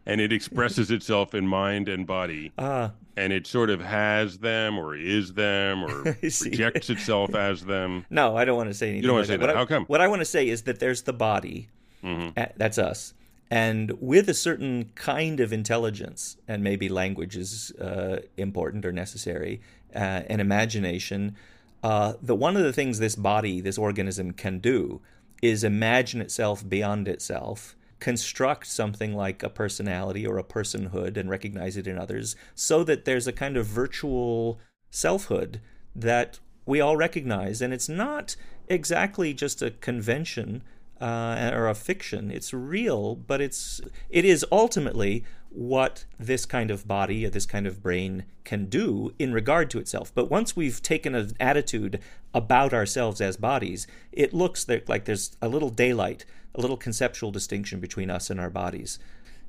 Speaker 2: And it expresses itself in mind and body,
Speaker 1: Ah,
Speaker 2: and it sort of has them, or is them, or *laughs*
Speaker 1: I
Speaker 2: projects itself as them?
Speaker 1: no, I don't want to say anything.
Speaker 2: You don't wanna say
Speaker 1: What
Speaker 2: that.
Speaker 1: I-
Speaker 2: How come?
Speaker 1: What I want to say is that there's the body.
Speaker 2: hmm
Speaker 1: Uh, That's us. And with a certain kind of intelligence, and maybe language is uh, important or necessary, uh, and imagination, uh, the one of the things this body, this organism can do is imagine itself beyond itself, construct something like a personality or a personhood and recognize it in others, so that there's a kind of virtual selfhood that we all recognize. And it's not exactly just a convention uh, or a fiction. It's real, but it's it is ultimately what this kind of body this kind of brain can do in regard to itself. But once we've taken an attitude about ourselves as bodies, it looks like there's a little daylight, a little conceptual distinction between us and our bodies,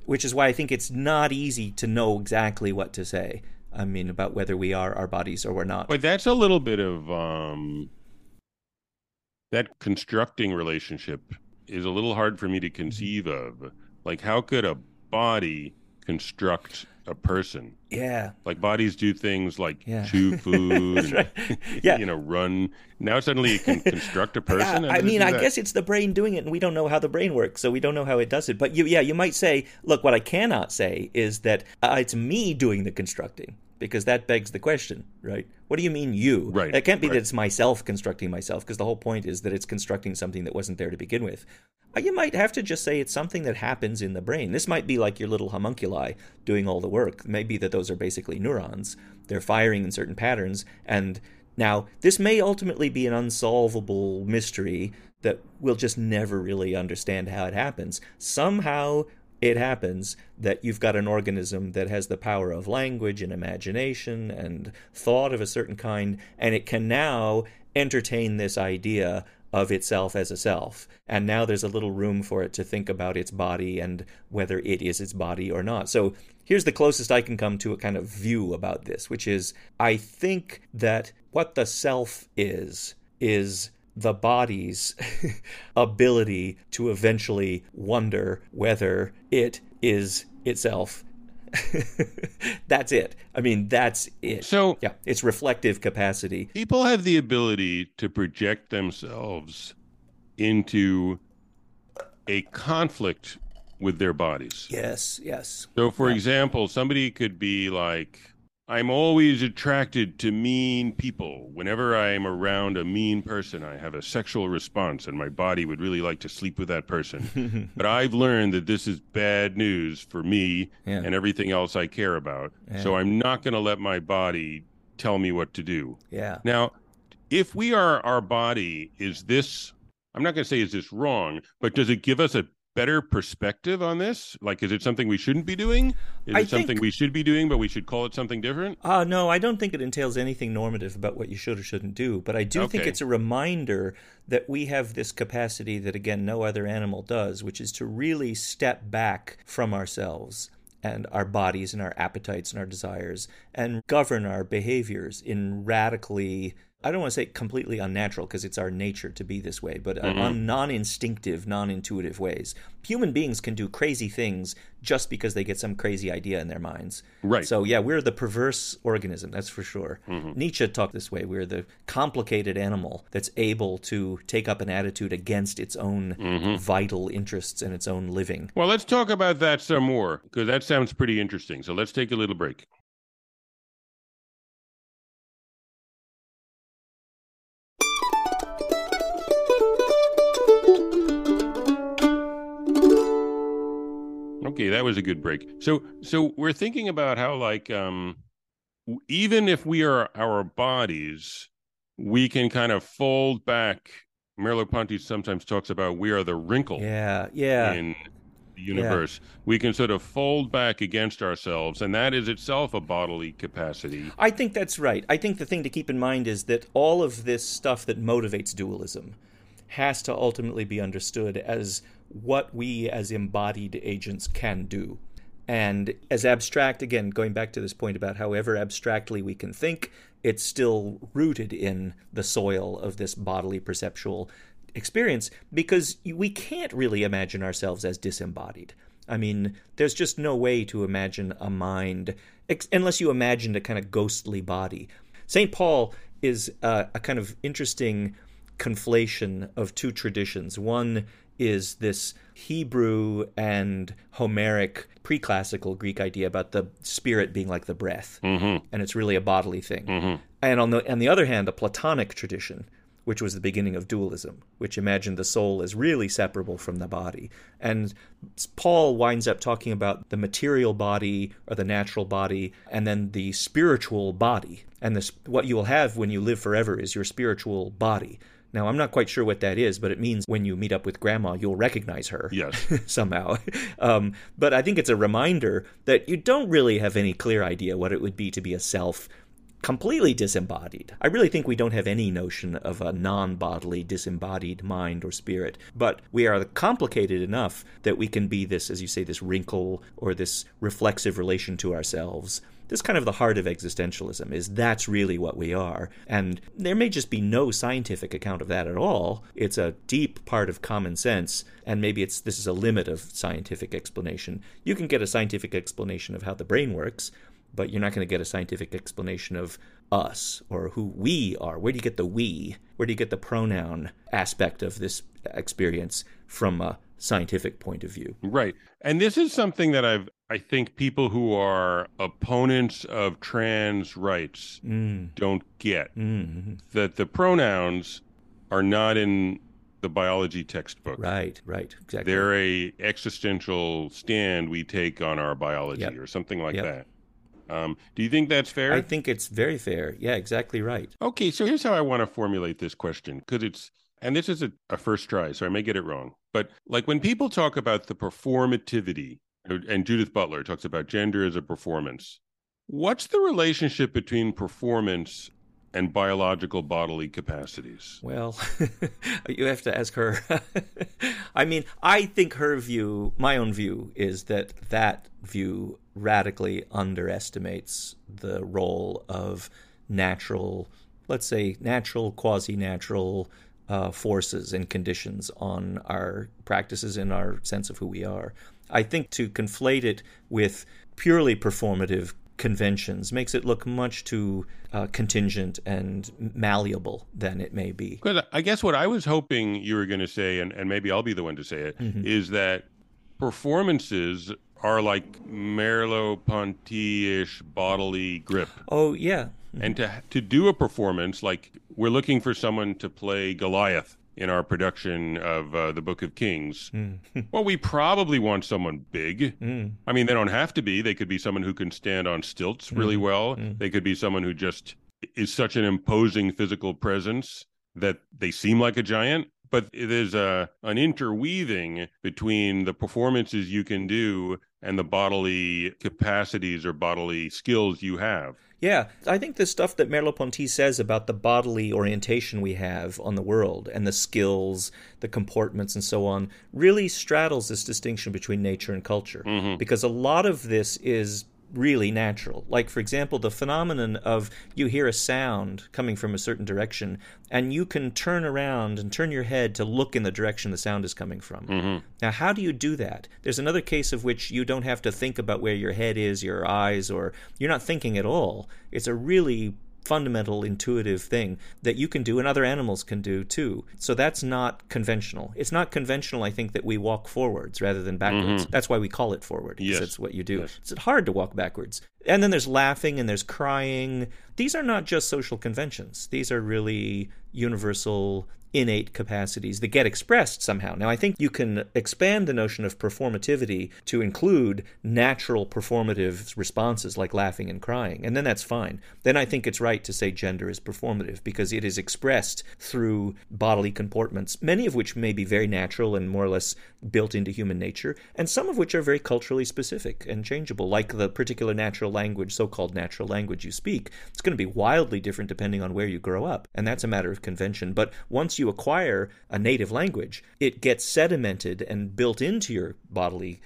Speaker 1: which is why I think it's not easy to know exactly what to say. I mean, about whether we are our bodies or we're not.
Speaker 2: But that's a little bit of um, that constructing relationship is a little hard for me to conceive of. Like, how could a body construct a person.
Speaker 1: Yeah.
Speaker 2: Like bodies do things like
Speaker 1: Yeah.
Speaker 2: chew *laughs* food, and,
Speaker 1: right. *laughs* Yeah.
Speaker 2: you know, run. Now suddenly it can construct a *laughs* person.
Speaker 1: Yeah, I mean, I
Speaker 2: that?
Speaker 1: guess it's the brain doing it, and we don't know how the brain works, so we don't know how it does it. But you, yeah, you might say, look, what I cannot say is that uh, it's me doing the constructing, because that begs the question, right? What do you mean you?
Speaker 2: Right,
Speaker 1: It can't be
Speaker 2: right.
Speaker 1: that it's myself constructing myself, because the whole point is that it's constructing something that wasn't there to begin with. You might have to just say it's something that happens in the brain. This might be like your little homunculi doing all the work. Maybe that those are basically neurons. They're firing in certain patterns. And now, this may ultimately be an unsolvable mystery that we'll just never really understand how it happens. Somehow, it happens that you've got an organism that has the power of language and imagination and thought of a certain kind, and it can now entertain this idea of itself as a self. And now there's a little room for it to think about its body and whether it is its body or not. So here's the closest I can come to a kind of view about this, which is I think that what the self is, is the body's *laughs* ability to eventually wonder whether it is itself. *laughs* that's it. I mean, that's it.
Speaker 2: So
Speaker 1: yeah, it's reflective capacity.
Speaker 2: people have the ability to project themselves into a conflict with their bodies.
Speaker 1: Yes, yes.
Speaker 2: So, for example, somebody could be like, I'm always attracted to mean people. Whenever I'm around a mean person, I have a sexual response, and my body would really like to sleep with that person. *laughs* but I've learned that this is bad news for me
Speaker 1: Yeah.
Speaker 2: and everything else I care about. So, I'm not going to let my body tell me what to do.
Speaker 1: Yeah.
Speaker 2: Now, if we are our body, is this, I'm not going to say is this wrong, but does it give us a better perspective on this? Like, is it something we shouldn't be doing? Is
Speaker 1: I
Speaker 2: it something
Speaker 1: think-
Speaker 2: we should be doing, but we should call it something different?
Speaker 1: Uh, no, I don't think it entails anything normative about what you should or shouldn't do, but I do think it's a reminder that we have this capacity that, again, no other animal does, which is to really step back from ourselves and our bodies and our appetites and our desires and govern our behaviors in radically. I don't want to say completely unnatural because it's our nature to be this way, but
Speaker 2: Mm-hmm.
Speaker 1: on non instinctive, non intuitive ways. Human beings can do crazy things just because they get some crazy idea in their minds.
Speaker 2: Right.
Speaker 1: So yeah, we're the perverse organism, that's for sure.
Speaker 2: Mm-hmm.
Speaker 1: Nietzsche talked this way. We're the complicated animal that's able to take up an attitude against its own
Speaker 2: Mm-hmm.
Speaker 1: vital interests and its own living.
Speaker 2: Well, let's talk about that some more because that sounds pretty interesting. So let's take a little break. Okay, that was a good break. So so we're thinking about how like um even if we are our bodies, we can kind of fold back. Merleau-Ponty sometimes talks about we are the wrinkle
Speaker 1: Yeah, yeah.
Speaker 2: in the universe. We can sort of fold back against ourselves, and that is itself a bodily capacity.
Speaker 1: I think that's right. I think the thing to keep in mind is that all of this stuff that motivates dualism has to ultimately be understood as what we as embodied agents can do. And as abstract, again, going back to this point about however abstractly we can think, it's still rooted in the soil of this bodily perceptual experience because we can't really imagine ourselves as disembodied. I mean, there's just no way to imagine a mind ex- unless you imagined a kind of ghostly body. St. Paul is uh, a kind of interesting conflation of two traditions. One is this Hebrew and Homeric pre-classical Greek idea about the spirit being like the breath, mm-hmm. and it's really a bodily thing. Mm-hmm. And on the on the other hand, a Platonic tradition, which was the beginning of dualism, which imagined the soul as really separable from the body. And Paul winds up talking about the material body or the natural body, and then the spiritual body. And this, what you will have when you live forever is your spiritual body. Now, I'm not quite sure what that is, but it means when you meet up with grandma, you'll recognize her
Speaker 2: Yes. *laughs*
Speaker 1: somehow. *laughs* Um, but I think it's a reminder that you don't really have any clear idea what it would be to be a self completely disembodied. I really think we don't have any notion of a non bodily, disembodied mind or spirit, but we are complicated enough that we can be this, as you say, this wrinkle or this reflexive relation to ourselves this kind of the heart of existentialism is that's really what we are. And there may just be no scientific account of that at all. It's a deep part of common sense and maybe it's this is a limit of scientific explanation. You can get a scientific explanation of how the brain works but you're not going to get a scientific explanation of us or who we are. Where do you get the we? Where do you get the pronoun aspect of this experience from a scientific point of view?
Speaker 2: Right. And this is something that i've I think people who are opponents of trans rights mm. don't get mm-hmm. that the pronouns are not in the biology textbook.
Speaker 1: Right, right, exactly.
Speaker 2: They're a existential stand we take on our biology yep. or something like yep. that. Um, do you think that's fair?
Speaker 1: I think it's very fair. Yeah, exactly right.
Speaker 2: Okay, so here's how I want to formulate this question because it's, and this is a, a first try, so I may get it wrong. But like when people talk about the performativity and Judith Butler talks about gender as a performance. What's the relationship between performance and biological bodily capacities?
Speaker 1: Well, *laughs* you have to ask her. *laughs* I mean, I think her view, my own view, is that that view radically underestimates the role of natural, let's say, natural, quasi natural uh, forces and conditions on our practices and our sense of who we are. I think to conflate it with purely performative conventions makes it look much too uh, contingent and malleable than it may be.
Speaker 2: Because I guess what I was hoping you were going to say, and, and maybe I'll be the one to say it, mm-hmm. is that performances are like Merleau-Ponty-ish bodily grip.
Speaker 1: Oh yeah.
Speaker 2: Mm-hmm. And to to do a performance like we're looking for someone to play Goliath in our production of uh, the Book of Kings. Mm. *laughs* well, we probably want someone big. Mm. I mean, they don't have to be. They could be someone who can stand on stilts really mm. well. Mm. They could be someone who just is such an imposing physical presence that they seem like a giant. But there's a an interweaving between the performances you can do and the bodily capacities or bodily skills you have.
Speaker 1: Yeah, I think the stuff that Merleau-Ponty says about the bodily orientation we have on the world and the skills, the comportments, and so on really straddles this distinction between nature and culture. Mm-hmm. Because a lot of this is really natural. Like, for example, the phenomenon of you hear a sound coming from a certain direction, and you can turn around and turn your head to look in the direction the sound is coming from. Mm-hmm. Now, how do you do that? There's another case of which you don't have to think about where your head is, your eyes, or you're not thinking at all. It's a really fundamental intuitive thing that you can do and other animals can do too. So that's not conventional. It's not conventional, I think, that we walk forwards rather than backwards. Mm-hmm. That's why we call it forward, because yes. it's what you do. Yes. It's hard to walk backwards. And then there's laughing and there's crying. These are not just social conventions. These are really universal innate capacities that get expressed somehow. Now, I think you can expand the notion of performativity to include natural performative responses like laughing and crying, and then that's fine. Then I think it's right to say gender is performative because it is expressed through bodily comportments, many of which may be very natural and more or less built into human nature, and some of which are very culturally specific and changeable, like the particular natural language, so called natural language you speak. It's going to be wildly different depending on where you grow up, and that's a matter of convention. But once you you acquire a native language, it gets sedimented and built into your bodily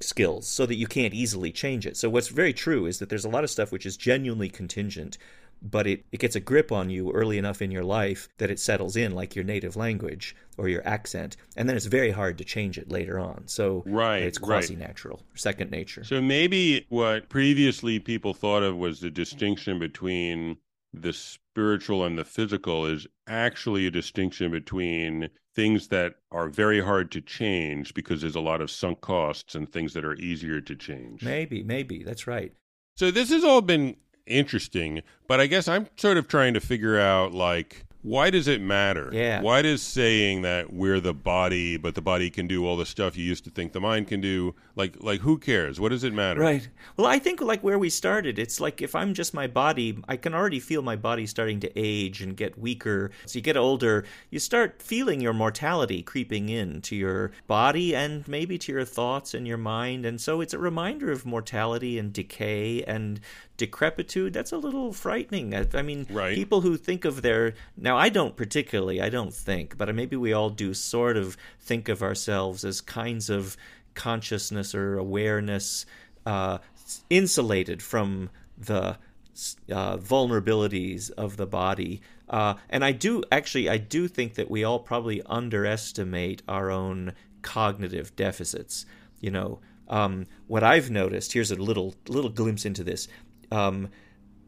Speaker 1: skills so that you can't easily change it. So what's very true is that there's a lot of stuff which is genuinely contingent, but it, it gets a grip on you early enough in your life that it settles in like your native language or your accent, and then it's very hard to change it later on. So
Speaker 2: right,
Speaker 1: it's quasi natural, right. second nature.
Speaker 2: So maybe what previously people thought of was the distinction between the spiritual and the physical is actually a distinction between things that are very hard to change because there's a lot of sunk costs and things that are easier to change.
Speaker 1: Maybe, maybe. That's right.
Speaker 2: So this has all been interesting, but I guess I'm sort of trying to figure out like why does it matter?
Speaker 1: Yeah.
Speaker 2: Why does saying that we're the body, but the body can do all the stuff you used to think the mind can do, like like who cares? What does it matter?
Speaker 1: Right. Well, I think like where we started, it's like if I'm just my body, I can already feel my body starting to age and get weaker. So you get older, you start feeling your mortality creeping in to your body and maybe to your thoughts and your mind. And so it's a reminder of mortality and decay and decrepitude that's a little frightening. I, I mean
Speaker 2: right.
Speaker 1: people who think of their now i don't particularly i don't think but maybe we all do sort of think of ourselves as kinds of consciousness or awareness uh, insulated from the uh, vulnerabilities of the body. Uh, and i do actually i do think that we all probably underestimate our own cognitive deficits. You know um, what I've noticed here's a little little glimpse into this um,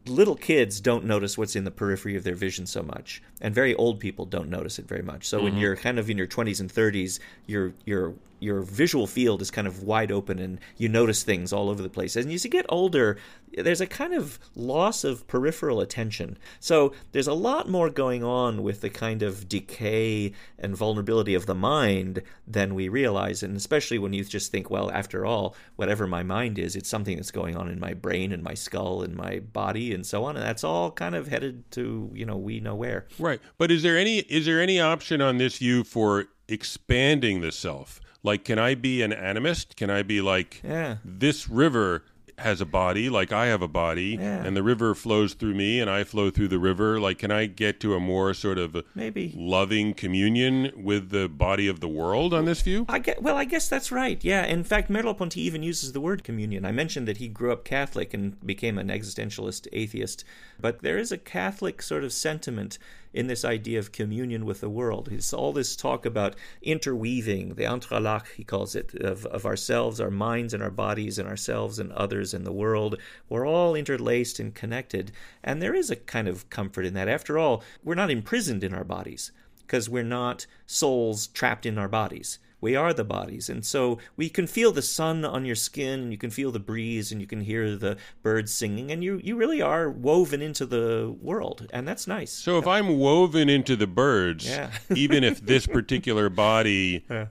Speaker 1: little kids don't notice what's in the periphery of their vision so much, and very old people don't notice it very much. So mm-hmm. when you're kind of in your 20s and 30s, your your your visual field is kind of wide open, and you notice things all over the place. And as you get older, there's a kind of loss of peripheral attention. So there's a lot more going on with the kind of decay and vulnerability of the mind than we realize. And especially when you just think, well, after all, whatever my mind is, it's something that's going on in my brain and my skull and my body and so on. And that's all kind of headed to, you know, we know where.
Speaker 2: Right. But is there any is there any option on this view for expanding the self? Like, can I be an animist? Can I be like,
Speaker 1: yeah.
Speaker 2: this river has a body like I have a body
Speaker 1: yeah.
Speaker 2: and the river flows through me and I flow through the river like can I get to a more sort of
Speaker 1: maybe
Speaker 2: loving communion with the body of the world on this view
Speaker 1: I get well I guess that's right yeah in fact Merleau-Ponty even uses the word communion I mentioned that he grew up Catholic and became an existentialist atheist but there is a Catholic sort of sentiment in this idea of communion with the world. It's all this talk about interweaving, the entrelac, he calls it, of, of ourselves, our minds and our bodies, and ourselves and others in the world. We're all interlaced and connected. And there is a kind of comfort in that. After all, we're not imprisoned in our bodies because we're not souls trapped in our bodies. We are the bodies. And so we can feel the sun on your skin, and you can feel the breeze, and you can hear the birds singing, and you, you really are woven into the world. And that's nice.
Speaker 2: So if I'm woven into the birds,
Speaker 1: yeah.
Speaker 2: even if this *laughs* particular body
Speaker 1: yeah.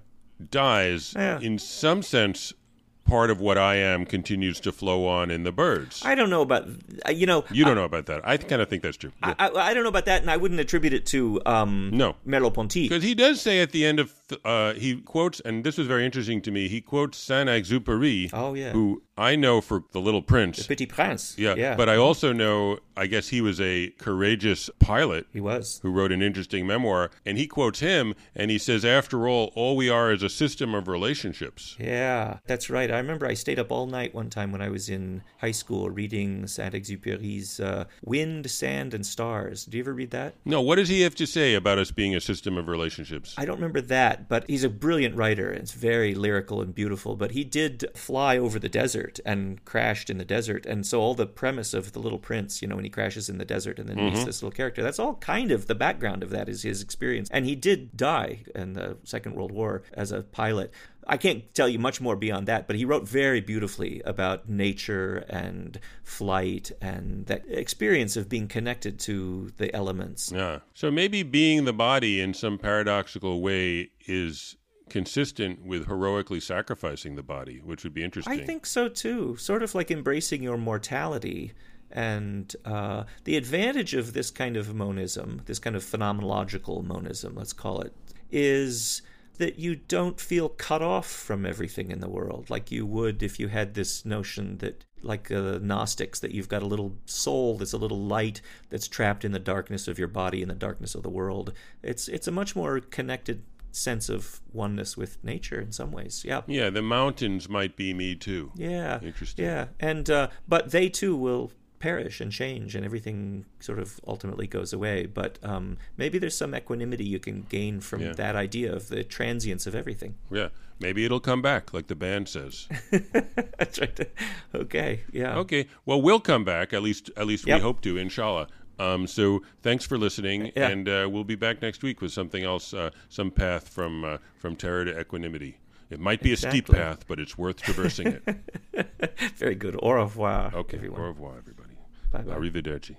Speaker 2: dies,
Speaker 1: yeah.
Speaker 2: in some sense, part of what I am continues to flow on in the birds.
Speaker 1: I don't know about uh, you know.
Speaker 2: You don't know about that. I kind of think that's true.
Speaker 1: I, I, I, don't know about that, and I wouldn't attribute it to um,
Speaker 2: no
Speaker 1: Merleau-Ponty
Speaker 2: because he does say at the end of uh, he quotes, and this was very interesting to me. He quotes Saint Exupéry.
Speaker 1: Oh yeah,
Speaker 2: who I know for The Little Prince,
Speaker 1: The Petit Prince.
Speaker 2: Yeah,
Speaker 1: yeah,
Speaker 2: but I also know. I guess he was a courageous pilot.
Speaker 1: He was
Speaker 2: who wrote an interesting memoir, and he quotes him, and he says, "After all, all we are is a system of relationships."
Speaker 1: Yeah, that's right. I remember I stayed up all night one time when I was in high school reading Saint Exupéry's uh, "Wind, Sand, and Stars." Do you ever read that?
Speaker 2: No. What does he have to say about us being a system of relationships?
Speaker 1: I don't remember that, but he's a brilliant writer. It's very lyrical and beautiful. But he did fly over the desert and crashed in the desert, and so all the premise of the Little Prince, you know, when he crashes in the desert and then
Speaker 2: Mm-hmm.
Speaker 1: meets this little character, that's all kind of the background of that is his experience. And he did die in the Second World War as a pilot. I can't tell you much more beyond that, but he wrote very beautifully about nature and flight and that experience of being connected to the elements.
Speaker 2: Yeah. So maybe being the body in some paradoxical way is consistent with heroically sacrificing the body, which would be interesting.
Speaker 1: I think so too. Sort of like embracing your mortality. And uh, the advantage of this kind of monism, this kind of phenomenological monism, let's call it, is that you don't feel cut off from everything in the world like you would if you had this notion that like uh, gnostics that you've got a little soul that's a little light that's trapped in the darkness of your body in the darkness of the world it's it's a much more connected sense of oneness with nature in some ways yeah
Speaker 2: Yeah, the mountains might be me too.
Speaker 1: yeah
Speaker 2: Interesting.
Speaker 1: yeah and uh, but they too will perish and change and everything sort of ultimately goes away but um, maybe there's some equanimity you can gain from
Speaker 2: Yeah.
Speaker 1: that idea of the transience of everything
Speaker 2: Yeah. Maybe it'll come back, like the band says. *laughs*
Speaker 1: that's right okay yeah
Speaker 2: Okay. Well, we'll come back. At least, at least
Speaker 1: Yep.
Speaker 2: we hope to, inshallah. Um, so thanks for listening,
Speaker 1: Yeah.
Speaker 2: and uh, we'll be back next week with something else, uh, some path from uh, from terror to equanimity. It might be a steep path, but it's worth traversing it. *laughs*
Speaker 1: very good au revoir
Speaker 2: Okay.
Speaker 1: everyone.
Speaker 2: Au revoir, everybody.
Speaker 1: Bye-bye.
Speaker 2: Arrivederci.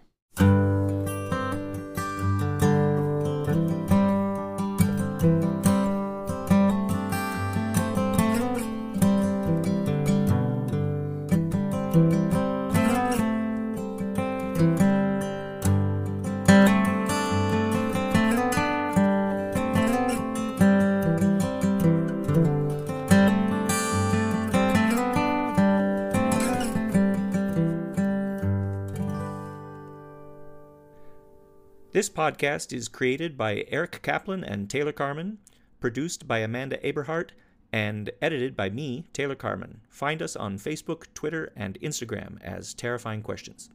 Speaker 1: This podcast is created by Eric Kaplan and Taylor Carman, produced by Amanda Aberhart, and edited by me, Taylor Carman. Find us on Facebook, Twitter, and Instagram as Terrifying Questions.